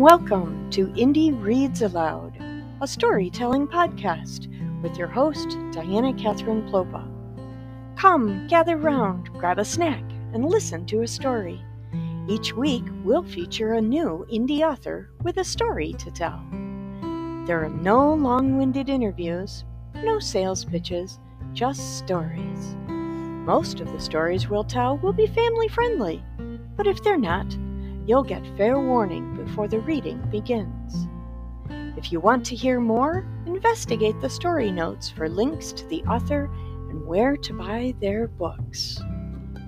Welcome to Indie Reads Aloud, a storytelling podcast with your host, Diana Catherine Plopa. Come, gather round, grab a snack, and listen to a story. Each week, we'll feature a new indie author with a story to tell. There are no long winded interviews, no sales pitches, just stories. Most of the stories we'll tell will be family friendly, but if they're not, you'll get fair warning before the reading begins. If you want to hear more, investigate the story notes for links to the author and where to buy their books.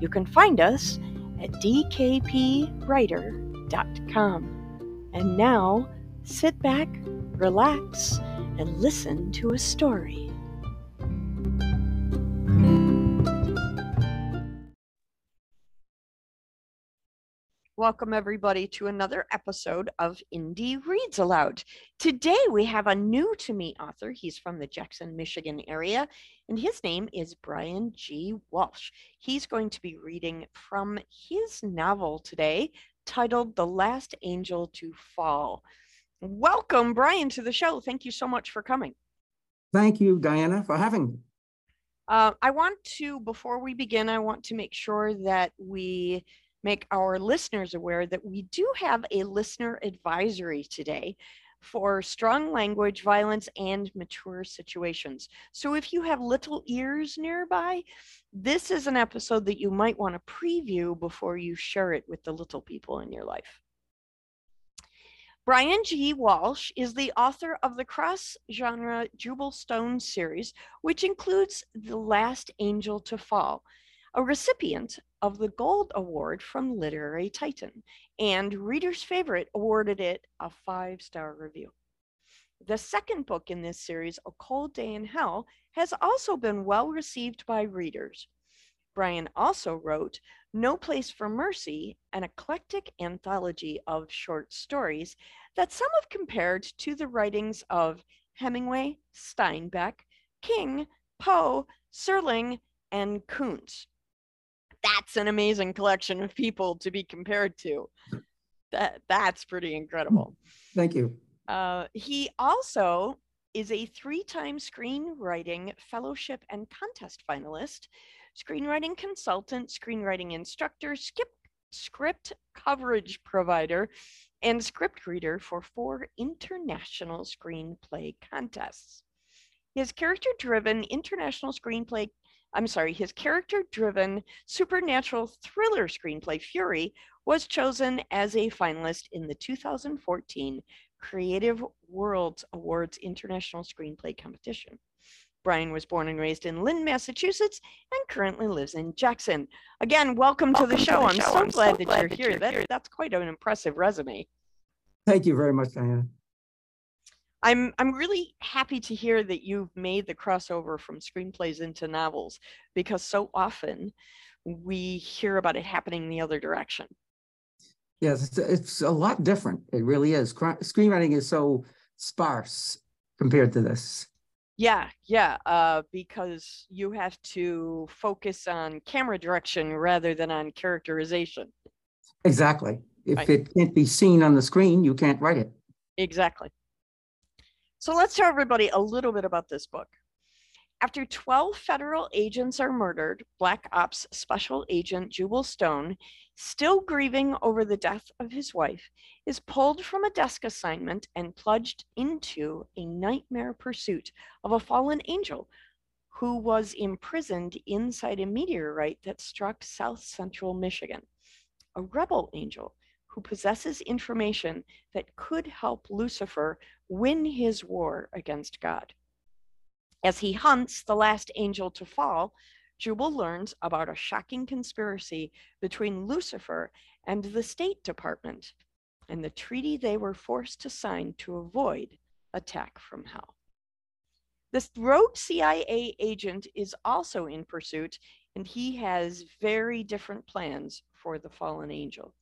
You can find us at dkpwriter.com. And now, sit back, relax, and listen to a story. Welcome, everybody, to another episode of Indie Reads Aloud. Today, we have a new to me author. He's from the Jackson, Michigan area, and his name is Brian G. Walsh. He's going to be reading from his novel today titled The Last Angel to Fall. Welcome, Brian, to the show. Thank you so much for coming. Thank you, Diana, for having me. Uh, I want to, before we begin, I want to make sure that we make our listeners aware that we do have a listener advisory today for strong language, violence, and mature situations. So if you have little ears nearby, this is an episode that you might want to preview before you share it with the little people in your life. Brian G. Walsh is the author of the cross genre Jubal Stone series, which includes The Last Angel to Fall, a recipient of the Gold Award from Literary Titan, and Reader's Favorite awarded it a five star review. The second book in this series, A Cold Day in Hell, has also been well received by readers. Brian also wrote No Place for Mercy, an eclectic anthology of short stories that some have compared to the writings of Hemingway, Steinbeck, King, Poe, Serling, and Koontz that's an amazing collection of people to be compared to. That that's pretty incredible. Thank you. Uh, he also is a three-time screenwriting fellowship and contest finalist, screenwriting consultant, screenwriting instructor, skip, script coverage provider, and script reader for four international screenplay contests. His character driven international screenplay I'm sorry, his character driven supernatural thriller screenplay, Fury, was chosen as a finalist in the 2014 Creative Worlds Awards International Screenplay Competition. Brian was born and raised in Lynn, Massachusetts, and currently lives in Jackson. Again, welcome, welcome to the show. To the I'm, show. So, I'm glad so glad that you're that here. You're that, here. That's quite an impressive resume. Thank you very much, Diana. I'm I'm really happy to hear that you've made the crossover from screenplays into novels because so often we hear about it happening the other direction. Yes, it's, it's a lot different. It really is. Screenwriting is so sparse compared to this. Yeah, yeah, uh, because you have to focus on camera direction rather than on characterization. Exactly. If right. it can't be seen on the screen, you can't write it. Exactly. So let's tell everybody a little bit about this book. After 12 federal agents are murdered, Black Ops Special Agent Jubal Stone, still grieving over the death of his wife, is pulled from a desk assignment and plunged into a nightmare pursuit of a fallen angel who was imprisoned inside a meteorite that struck south central Michigan. A rebel angel who possesses information that could help Lucifer win his war against God. As he hunts the last angel to fall, Jubal learns about a shocking conspiracy between Lucifer and the State Department and the treaty they were forced to sign to avoid attack from hell. This rogue CIA agent is also in pursuit, and he has very different plans for the fallen angel.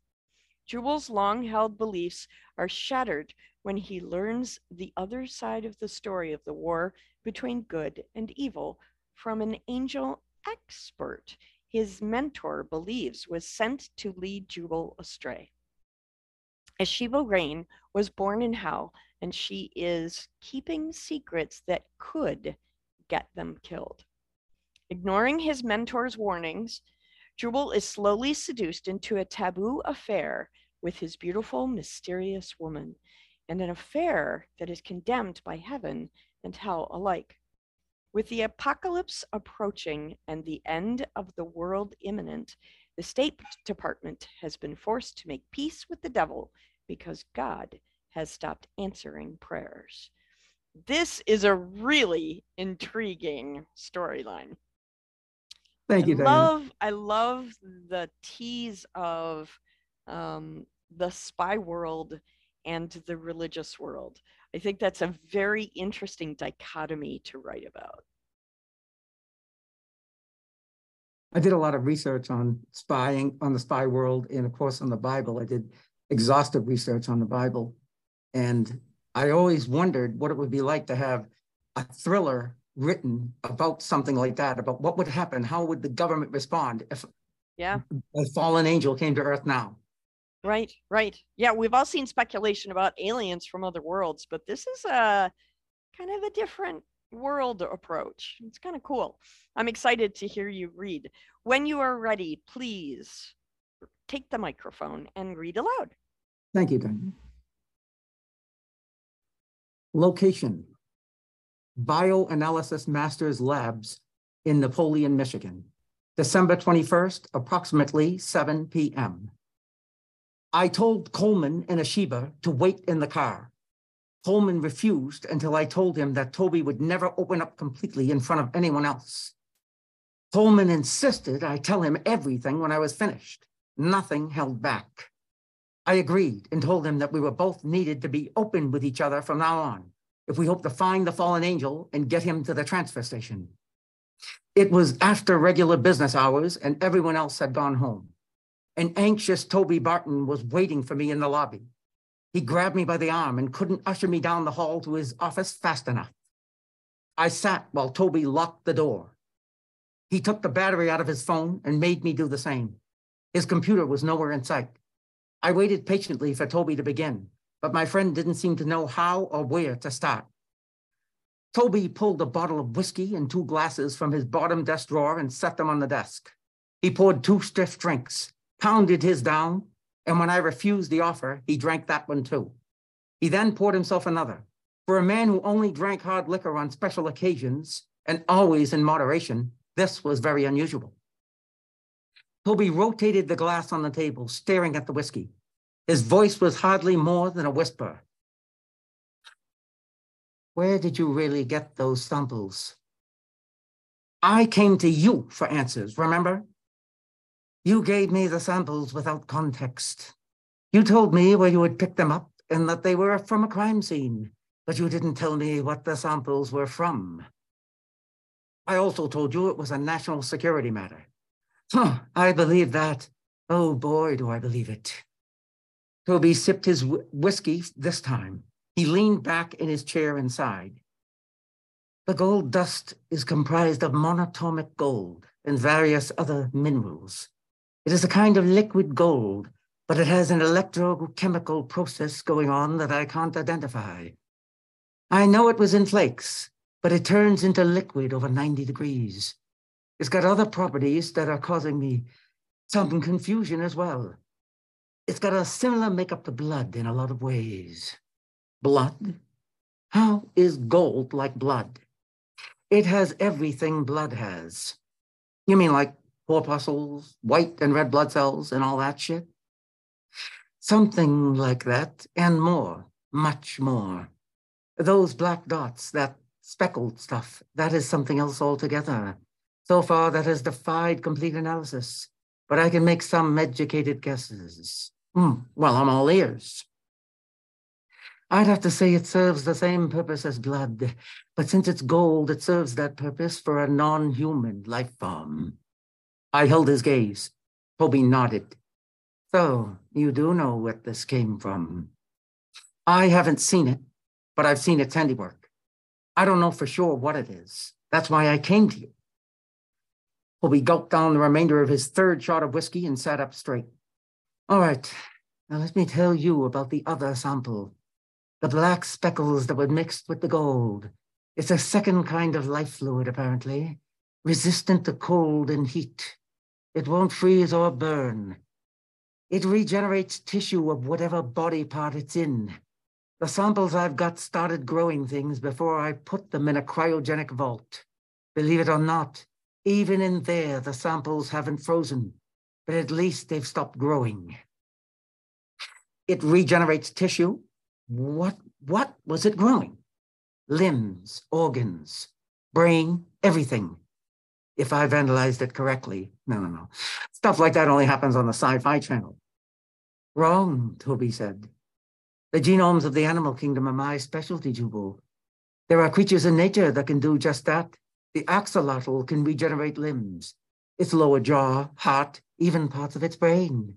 Jubal's long held beliefs are shattered when he learns the other side of the story of the war between good and evil from an angel expert his mentor believes was sent to lead Jubal astray. Asheba Rain was born in hell, and she is keeping secrets that could get them killed. Ignoring his mentor's warnings, Jubal is slowly seduced into a taboo affair with his beautiful, mysterious woman, and an affair that is condemned by heaven and hell alike. With the apocalypse approaching and the end of the world imminent, the State Department has been forced to make peace with the devil because God has stopped answering prayers. This is a really intriguing storyline. Thank you, I Diana. love I love the tease of um, the spy world and the religious world. I think that's a very interesting dichotomy to write about. I did a lot of research on spying, on the spy world, and of course on the Bible. I did exhaustive research on the Bible. And I always wondered what it would be like to have a thriller written about something like that, about what would happen, how would the government respond if Yeah, a fallen angel came to Earth now? Right, right. Yeah, we've all seen speculation about aliens from other worlds, but this is a kind of a different world approach. It's kind of cool. I'm excited to hear you read. When you are ready, please take the microphone and read aloud. Thank you, Diane. Location. Bioanalysis Masters Labs in Napoleon, Michigan. December 21st, approximately 7 p.m. I told Coleman and Asheba to wait in the car. Coleman refused until I told him that Toby would never open up completely in front of anyone else. Coleman insisted I tell him everything when I was finished. Nothing held back. I agreed and told him that we were both needed to be open with each other from now on if we hoped to find the fallen angel and get him to the transfer station. It was after regular business hours and everyone else had gone home. An anxious Toby Barton was waiting for me in the lobby. He grabbed me by the arm and couldn't usher me down the hall to his office fast enough. I sat while Toby locked the door. He took the battery out of his phone and made me do the same. His computer was nowhere in sight. I waited patiently for Toby to begin, but my friend didn't seem to know how or where to start. Toby pulled a bottle of whiskey and two glasses from his bottom desk drawer and set them on the desk. He poured two stiff drinks, pounded his down, and when I refused the offer, he drank that one too. He then poured himself another. For a man who only drank hard liquor on special occasions and always in moderation, this was very unusual. Toby rotated the glass on the table, staring at the whiskey. His voice was hardly more than a whisper. Where did you really get those samples? I came to you for answers, remember? You gave me the samples without context. You told me where you had picked them up and that they were from a crime scene, but you didn't tell me what the samples were from. I also told you it was a national security matter. Huh, I believe that. Oh boy, do I believe it. Toby sipped his wh- whiskey this time. He leaned back in his chair and sighed. The gold dust is comprised of monatomic gold and various other minerals. It is a kind of liquid gold, but it has an electrochemical process going on that I can't identify. I know it was in flakes, but it turns into liquid over 90 degrees. It's got other properties that are causing me some confusion as well. It's got a similar makeup to blood in a lot of ways. Blood? How is gold like blood? It has everything blood has. You mean like corpuscles, white and red blood cells, and all that shit? Something like that, and more, much more. Those black dots, that speckled stuff, that is something else altogether. So far, that has defied complete analysis, but I can make some educated guesses. Hmm, well, I'm all ears. I'd have to say it serves the same purpose as blood, but since it's gold, it serves that purpose for a non-human life form. I held his gaze. Toby nodded. So, you do know what this came from. I haven't seen it, but I've seen its handiwork. I don't know for sure what it is. That's why I came to you. Toby gulped down the remainder of his third shot of whiskey and sat up straight. All right, Now let me tell you about the other sample. The black speckles that were mixed with the gold. It's a second kind of life fluid, apparently, resistant to cold and heat. It won't freeze or burn. It regenerates tissue of whatever body part it's in. The samples I've got started growing things before I put them in a cryogenic vault. Believe it or not, even in there, the samples haven't frozen, but at least they've stopped growing. It regenerates tissue. What, what was it growing? Limbs, organs, brain, everything. If I've analyzed it correctly. No, no, no. Stuff like that only happens on the sci-fi channel. Wrong, Toby said. The genomes of the animal kingdom are my specialty, Jubal. There are creatures in nature that can do just that. The axolotl can regenerate limbs, its lower jaw, heart, even parts of its brain.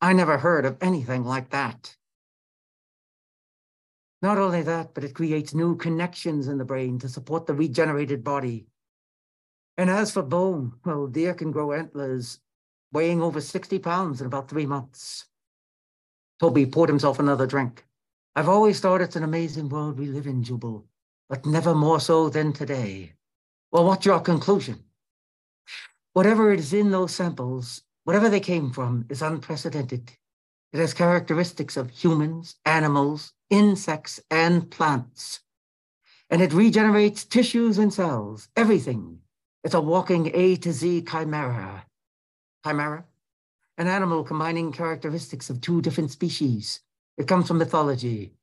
I never heard of anything like that. Not only that, but it creates new connections in the brain to support the regenerated body. And as for bone, well, deer can grow antlers weighing over 60 pounds in about three months. Toby poured himself another drink. I've always thought it's an amazing world we live in, Jubal, but never more so than today. Well, what's your conclusion? Whatever is in those samples, whatever they came from, is unprecedented. It has characteristics of humans, animals, insects, and plants. And it regenerates tissues and cells, everything. It's a walking A to Z chimera. Chimera? An animal combining characteristics of two different species. It comes from mythology.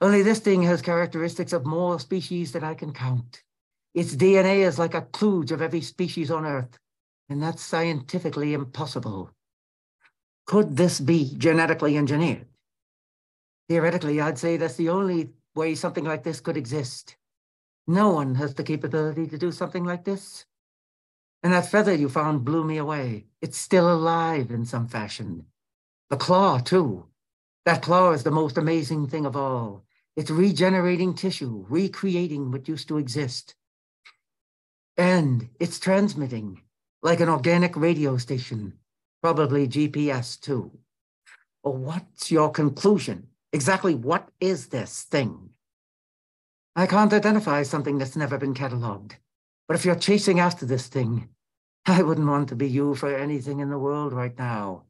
Only this thing has characteristics of more species than I can count. Its DNA is like a kludge of every species on Earth, and that's scientifically impossible. Could this be genetically engineered? Theoretically, I'd say that's the only way something like this could exist. No one has the capability to do something like this. And that feather you found blew me away. It's still alive in some fashion. The claw, too. That claw is the most amazing thing of all. It's regenerating tissue, recreating what used to exist. And it's transmitting like an organic radio station, probably GPS too. Well, what's your conclusion? Exactly what is this thing? I can't identify something that's never been cataloged. But if you're chasing after this thing, I wouldn't want to be you for anything in the world right now.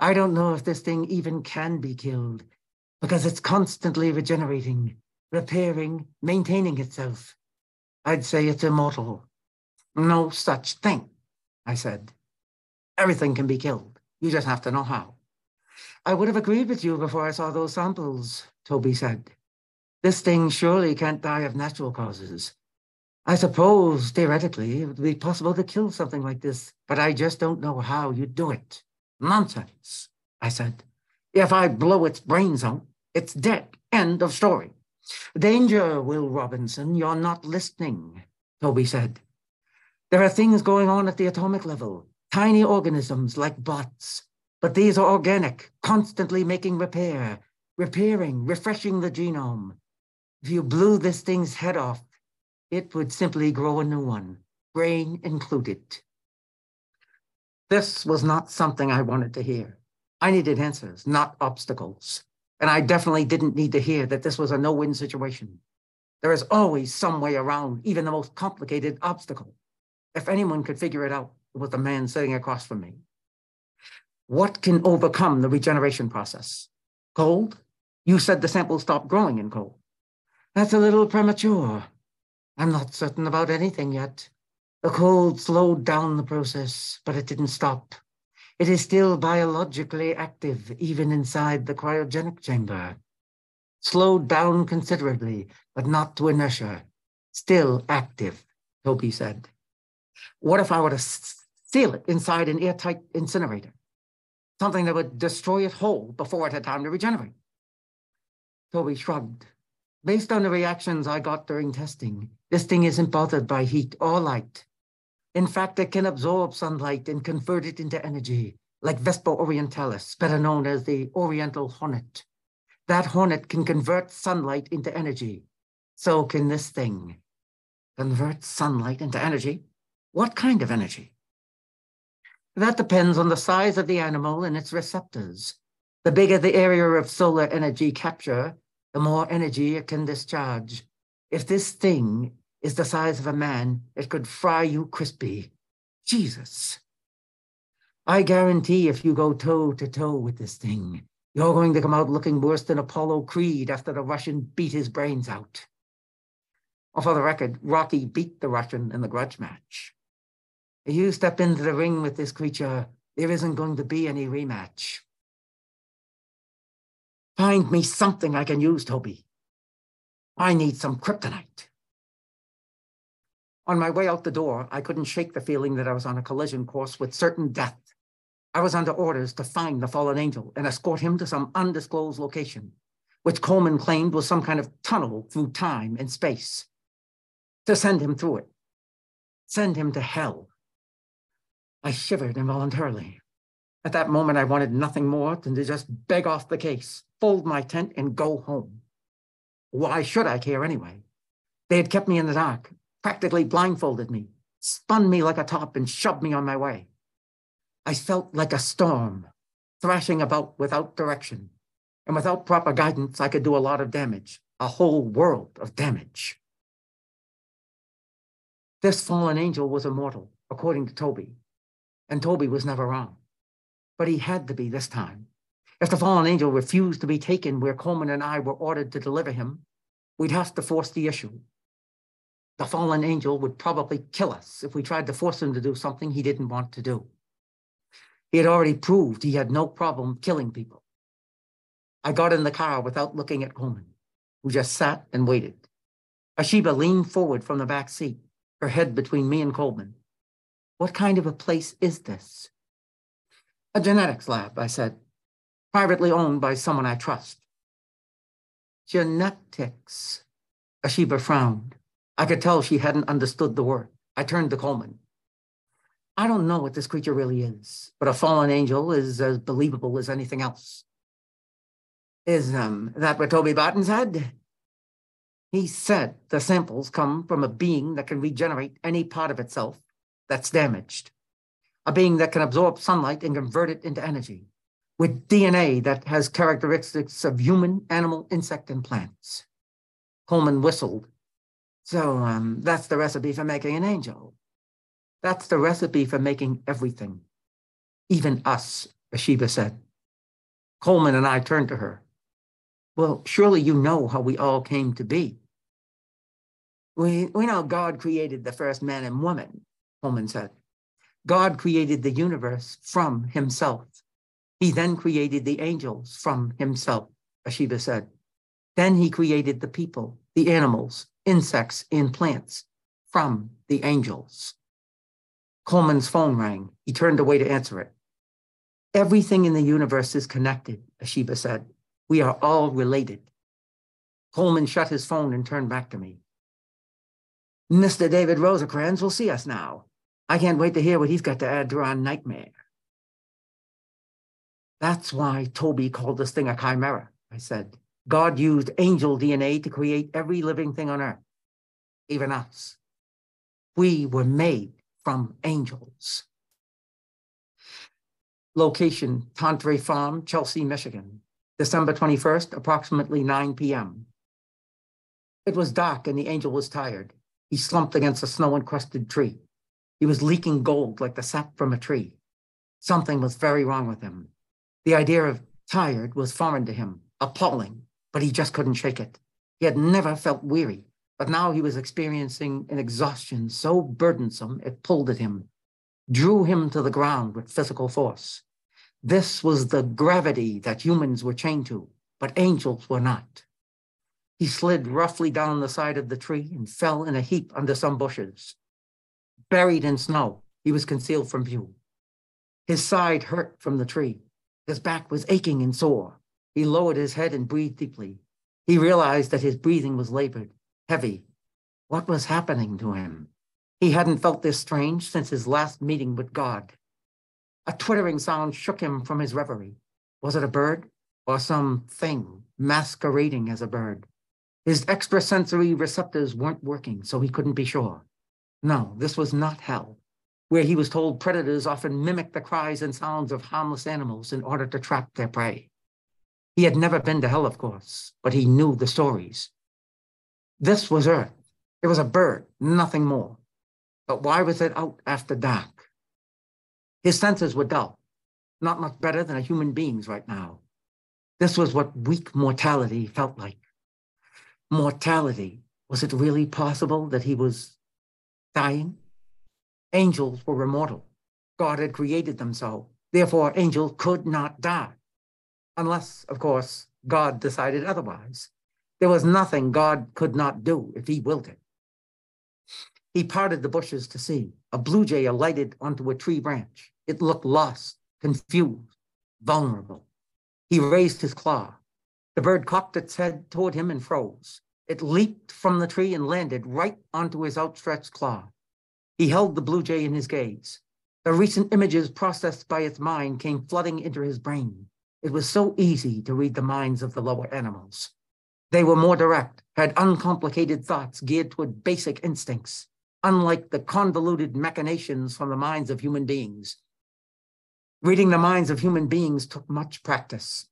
I don't know if this thing even can be killed because it's constantly regenerating, repairing, maintaining itself. I'd say it's immortal. No such thing, I said. Everything can be killed. You just have to know how. I would have agreed with you before I saw those samples, Toby said. This thing surely can't die of natural causes. I suppose, theoretically, it would be possible to kill something like this, but I just don't know how you do it. Nonsense, I said. If I blow its brains out, it's dead. End of story. Danger, Will Robinson, you're not listening, Toby said. There are things going on at the atomic level, tiny organisms like bots, but these are organic, constantly making repair, repairing, refreshing the genome. If you blew this thing's head off, it would simply grow a new one, brain included. This was not something I wanted to hear. I needed answers, not obstacles. And I definitely didn't need to hear that this was a no-win situation. There is always some way around even the most complicated obstacle. If anyone could figure it out, it was the man sitting across from me. What can overcome the regeneration process? Cold? You said the sample stopped growing in cold. That's a little premature. I'm not certain about anything yet. The cold slowed down the process, but it didn't stop. It is still biologically active, even inside the cryogenic chamber. Slowed down considerably, but not to inertia. Still active, Toby said. What if I were to seal it inside an airtight incinerator? Something that would destroy it whole before it had time to regenerate. Toby shrugged. Based on the reactions I got during testing, this thing isn't bothered by heat or light. In fact, it can absorb sunlight and convert it into energy, like Vespa orientalis, better known as the oriental hornet. That hornet can convert sunlight into energy. So can this thing. Convert sunlight into energy? What kind of energy? That depends on the size of the animal and its receptors. The bigger the area of solar energy capture, the more energy it can discharge. If this thing is the size of a man, it could fry you crispy. Jesus. I guarantee if you go toe to toe with this thing, you're going to come out looking worse than Apollo Creed after the Russian beat his brains out. Well, for the record, Rocky beat the Russian in the grudge match. If you step into the ring with this creature, there isn't going to be any rematch. Find me something I can use, Toby. I need some kryptonite. On my way out the door, I couldn't shake the feeling that I was on a collision course with certain death. I was under orders to find the fallen angel and escort him to some undisclosed location, which Coleman claimed was some kind of tunnel through time and space. To send him through it, send him to hell. I shivered involuntarily. At that moment, I wanted nothing more than to just beg off the case, fold my tent, and go home. Why should I care anyway? They had kept me in the dark, practically blindfolded me, spun me like a top, and shoved me on my way. I felt like a storm, thrashing about without direction. And without proper guidance, I could do a lot of damage, a whole world of damage. This fallen angel was immortal, according to Toby, and Toby was never wrong. But he had to be this time. If the fallen angel refused to be taken where Coleman and I were ordered to deliver him, we'd have to force the issue. The fallen angel would probably kill us if we tried to force him to do something he didn't want to do. He had already proved he had no problem killing people. I got in the car without looking at Coleman, who just sat and waited. Asheba leaned forward from the back seat, her head between me and Coleman. What kind of a place is this? A genetics lab, I said, privately owned by someone I trust. Genetics. Asheba frowned. I could tell she hadn't understood the word. I turned to Coleman. I don't know what this creature really is, but a fallen angel is as believable as anything else. Is um, that what Toby Barton said? He said the samples come from a being that can regenerate any part of itself that's damaged, a being that can absorb sunlight and convert it into energy, with DNA that has characteristics of human, animal, insect, and plants. Coleman whistled. So um, that's the recipe for making an angel. That's the recipe for making everything, even us, Asheba said. Coleman and I turned to her. Well, surely you know how we all came to be. We, we know God created the first man and woman, Coleman said. God created the universe from himself. He then created the angels from himself, Asheba said. Then he created the people, the animals, insects, and plants from the angels. Coleman's phone rang. He turned away to answer it. Everything in the universe is connected, Asheba said. We are all related. Coleman shut his phone and turned back to me. Mr. David Rosecrans will see us now. I can't wait to hear what he's got to add to our nightmare. That's why Toby called this thing a chimera, I said. God used angel DNA to create every living thing on earth, even us. We were made from angels. Location, Tantre Farm, Chelsea, Michigan, December 21st, approximately 9 p.m. It was dark and the angel was tired. He slumped against a snow-encrusted tree. He was leaking gold like the sap from a tree. Something was very wrong with him. The idea of tired was foreign to him, appalling, but he just couldn't shake it. He had never felt weary. But now he was experiencing an exhaustion so burdensome it pulled at him, drew him to the ground with physical force. This was the gravity that humans were chained to, but angels were not. He slid roughly down the side of the tree and fell in a heap under some bushes. Buried in snow, he was concealed from view. His side hurt from the tree. His back was aching and sore. He lowered his head and breathed deeply. He realized that his breathing was labored heavy. What was happening to him? He hadn't felt this strange since his last meeting with God. A twittering sound shook him from his reverie. Was it a bird or some thing masquerading as a bird? His extrasensory receptors weren't working, so he couldn't be sure. No, this was not hell, where he was told predators often mimic the cries and sounds of harmless animals in order to trap their prey. He had never been to hell, of course, but he knew the stories. This was Earth. It was a bird, nothing more. But why was it out after dark? His senses were dull, not much better than a human being's right now. This was what weak mortality felt like. Mortality. Was it really possible that he was dying? Angels were immortal. God had created them so. Therefore, angels could not die. Unless, of course, God decided otherwise. There was nothing God could not do if he willed it. He parted the bushes to see. A blue jay alighted onto a tree branch. It looked lost, confused, vulnerable. He raised his claw. The bird cocked its head toward him and froze. It leaped from the tree and landed right onto his outstretched claw. He held the blue jay in his gaze. The recent images processed by its mind came flooding into his brain. It was so easy to read the minds of the lower animals. They were more direct, had uncomplicated thoughts geared toward basic instincts, unlike the convoluted machinations from the minds of human beings. Reading the minds of human beings took much practice.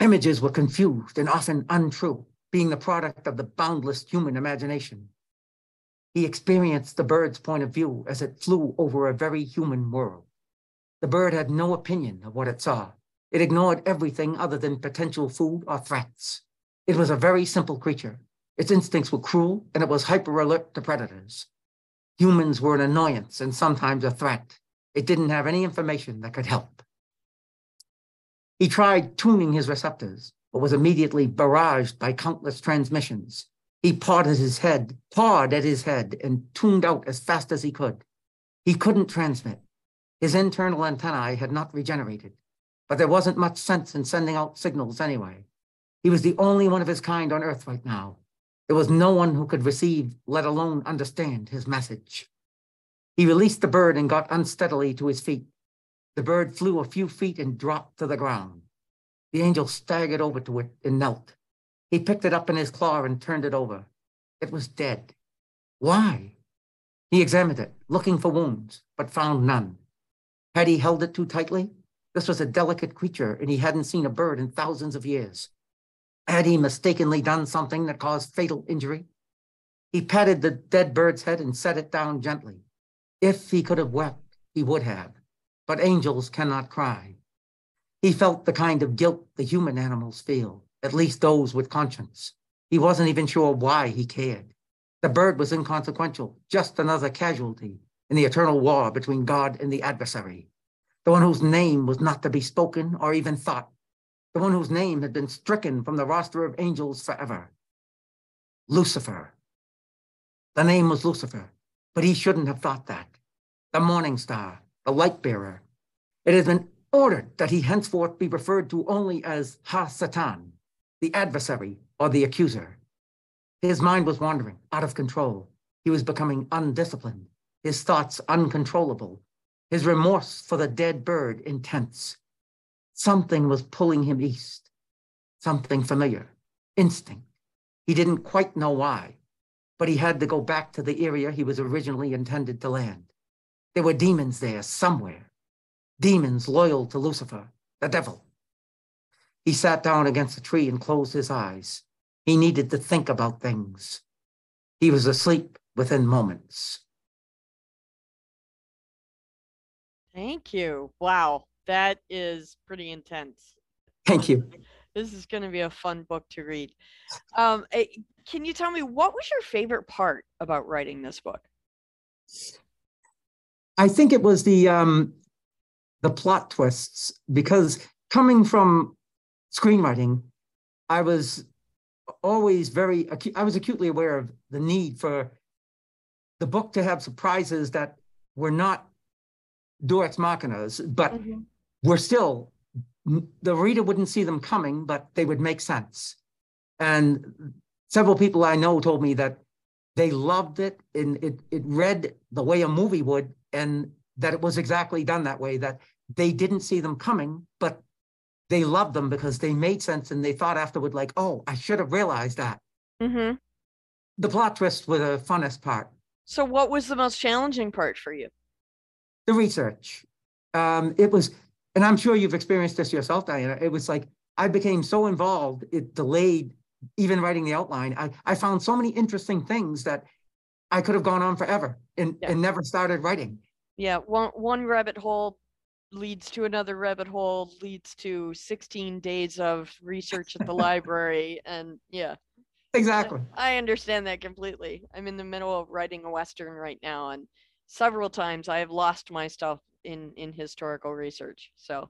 Images were confused and often untrue, being the product of the boundless human imagination. He experienced the bird's point of view as it flew over a very human world. The bird had no opinion of what it saw. It ignored everything other than potential food or threats. It was a very simple creature. Its instincts were cruel and it was hyper alert to predators. Humans were an annoyance and sometimes a threat. It didn't have any information that could help. He tried tuning his receptors, but was immediately barraged by countless transmissions. He pawed at his head, pawed at his head, and tuned out as fast as he could. He couldn't transmit. His internal antennae had not regenerated, but there wasn't much sense in sending out signals anyway. He was the only one of his kind on Earth right now. There was no one who could receive, let alone understand, his message. He released the bird and got unsteadily to his feet. The bird flew a few feet and dropped to the ground. The angel staggered over to it and knelt. He picked it up in his claw and turned it over. It was dead. Why? He examined it, looking for wounds, but found none. Had he held it too tightly? This was a delicate creature, and he hadn't seen a bird in thousands of years. Had he mistakenly done something that caused fatal injury? He patted the dead bird's head and set it down gently. If he could have wept, he would have, but angels cannot cry. He felt the kind of guilt the human animals feel at least those with conscience. He wasn't even sure why he cared. The bird was inconsequential, just another casualty in the eternal war between God and the adversary, the one whose name was not to be spoken or even thought, the one whose name had been stricken from the roster of angels forever. Lucifer. The name was Lucifer, but he shouldn't have thought that. The morning star, the light bearer. It had been ordered that he henceforth be referred to only as Ha Satan, the adversary or the accuser. His mind was wandering, out of control. He was becoming undisciplined, his thoughts uncontrollable, his remorse for the dead bird intense. Something was pulling him east, something familiar, instinct. He didn't quite know why, but he had to go back to the area he was originally intended to land. There were demons there somewhere, demons loyal to Lucifer, the devil. He sat down against a tree and closed his eyes. He needed to think about things. He was asleep within moments. Thank you. Wow, that is pretty intense. Thank you. This is going to be a fun book to read. Um, eh, can you tell me what was your favorite part about writing this book? I think it was the um, the plot twists because coming from screenwriting, I was always very, acu- I was acutely aware of the need for the book to have surprises that were not Deus machinas, but Mhm. were still, the reader wouldn't see them coming, but they would make sense. And several people I know told me that they loved it and it, it read the way a movie would, and that it was exactly done that way, that they didn't see them coming, but they loved them because they made sense and they thought afterward, like, oh, I should have realized that. Mm-hmm. The plot twists were the funnest part. So, what was the most challenging part for you? The research. Um, it was, and I'm sure you've experienced this yourself, Diana. It was like I became so involved, it delayed even writing the outline. I, I found so many interesting things that I could have gone on forever and, Yeah. and never started writing. Yeah, one one rabbit hole leads to another rabbit hole leads to 16 days of research at the library and yeah. Exactly. I understand that completely. I'm in the middle of writing a western right now and several times I have lost myself in in historical research. So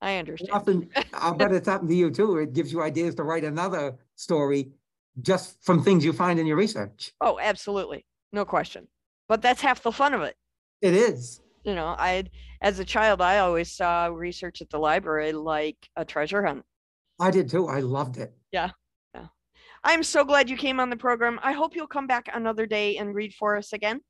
I understand. Often, I'll bet it's happened to you too. It gives you ideas to write another story just from things you find in your research. Oh, absolutely. No question. But that's half the fun of it. It is. You know, I as a child I always saw research at the library like a treasure hunt. I did too. I loved it. Yeah. Yeah. I'm so glad you came on the program. I hope you'll come back another day and read for us again.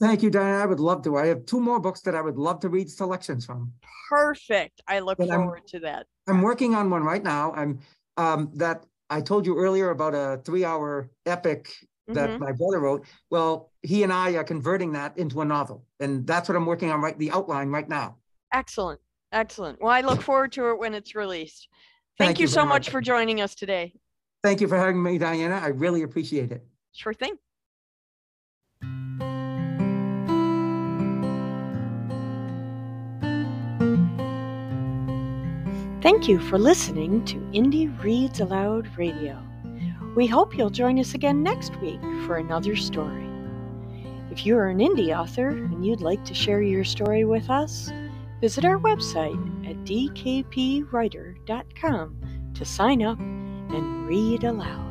Thank you, Diana. I would love to. I have two more books that I would love to read selections from. Perfect. I look And I'm- forward to that. I'm working on one right now. I'm um that I told you earlier about a three-hour epic that Mhm. my brother wrote. Well, he and I are converting that into a novel, and that's what I'm working on right the outline right now. Excellent. Excellent. Well, I look forward to it when it's released. Thank, Thank you you so much much. for joining us today. Thank you for having me, Diana. I really appreciate it. Sure thing. Thank you for listening to Indie Reads Aloud Radio. We hope you'll join us again next week for another story. If you are an indie author and you'd like to share your story with us, visit our website at dkpwriter.com to sign up and read aloud.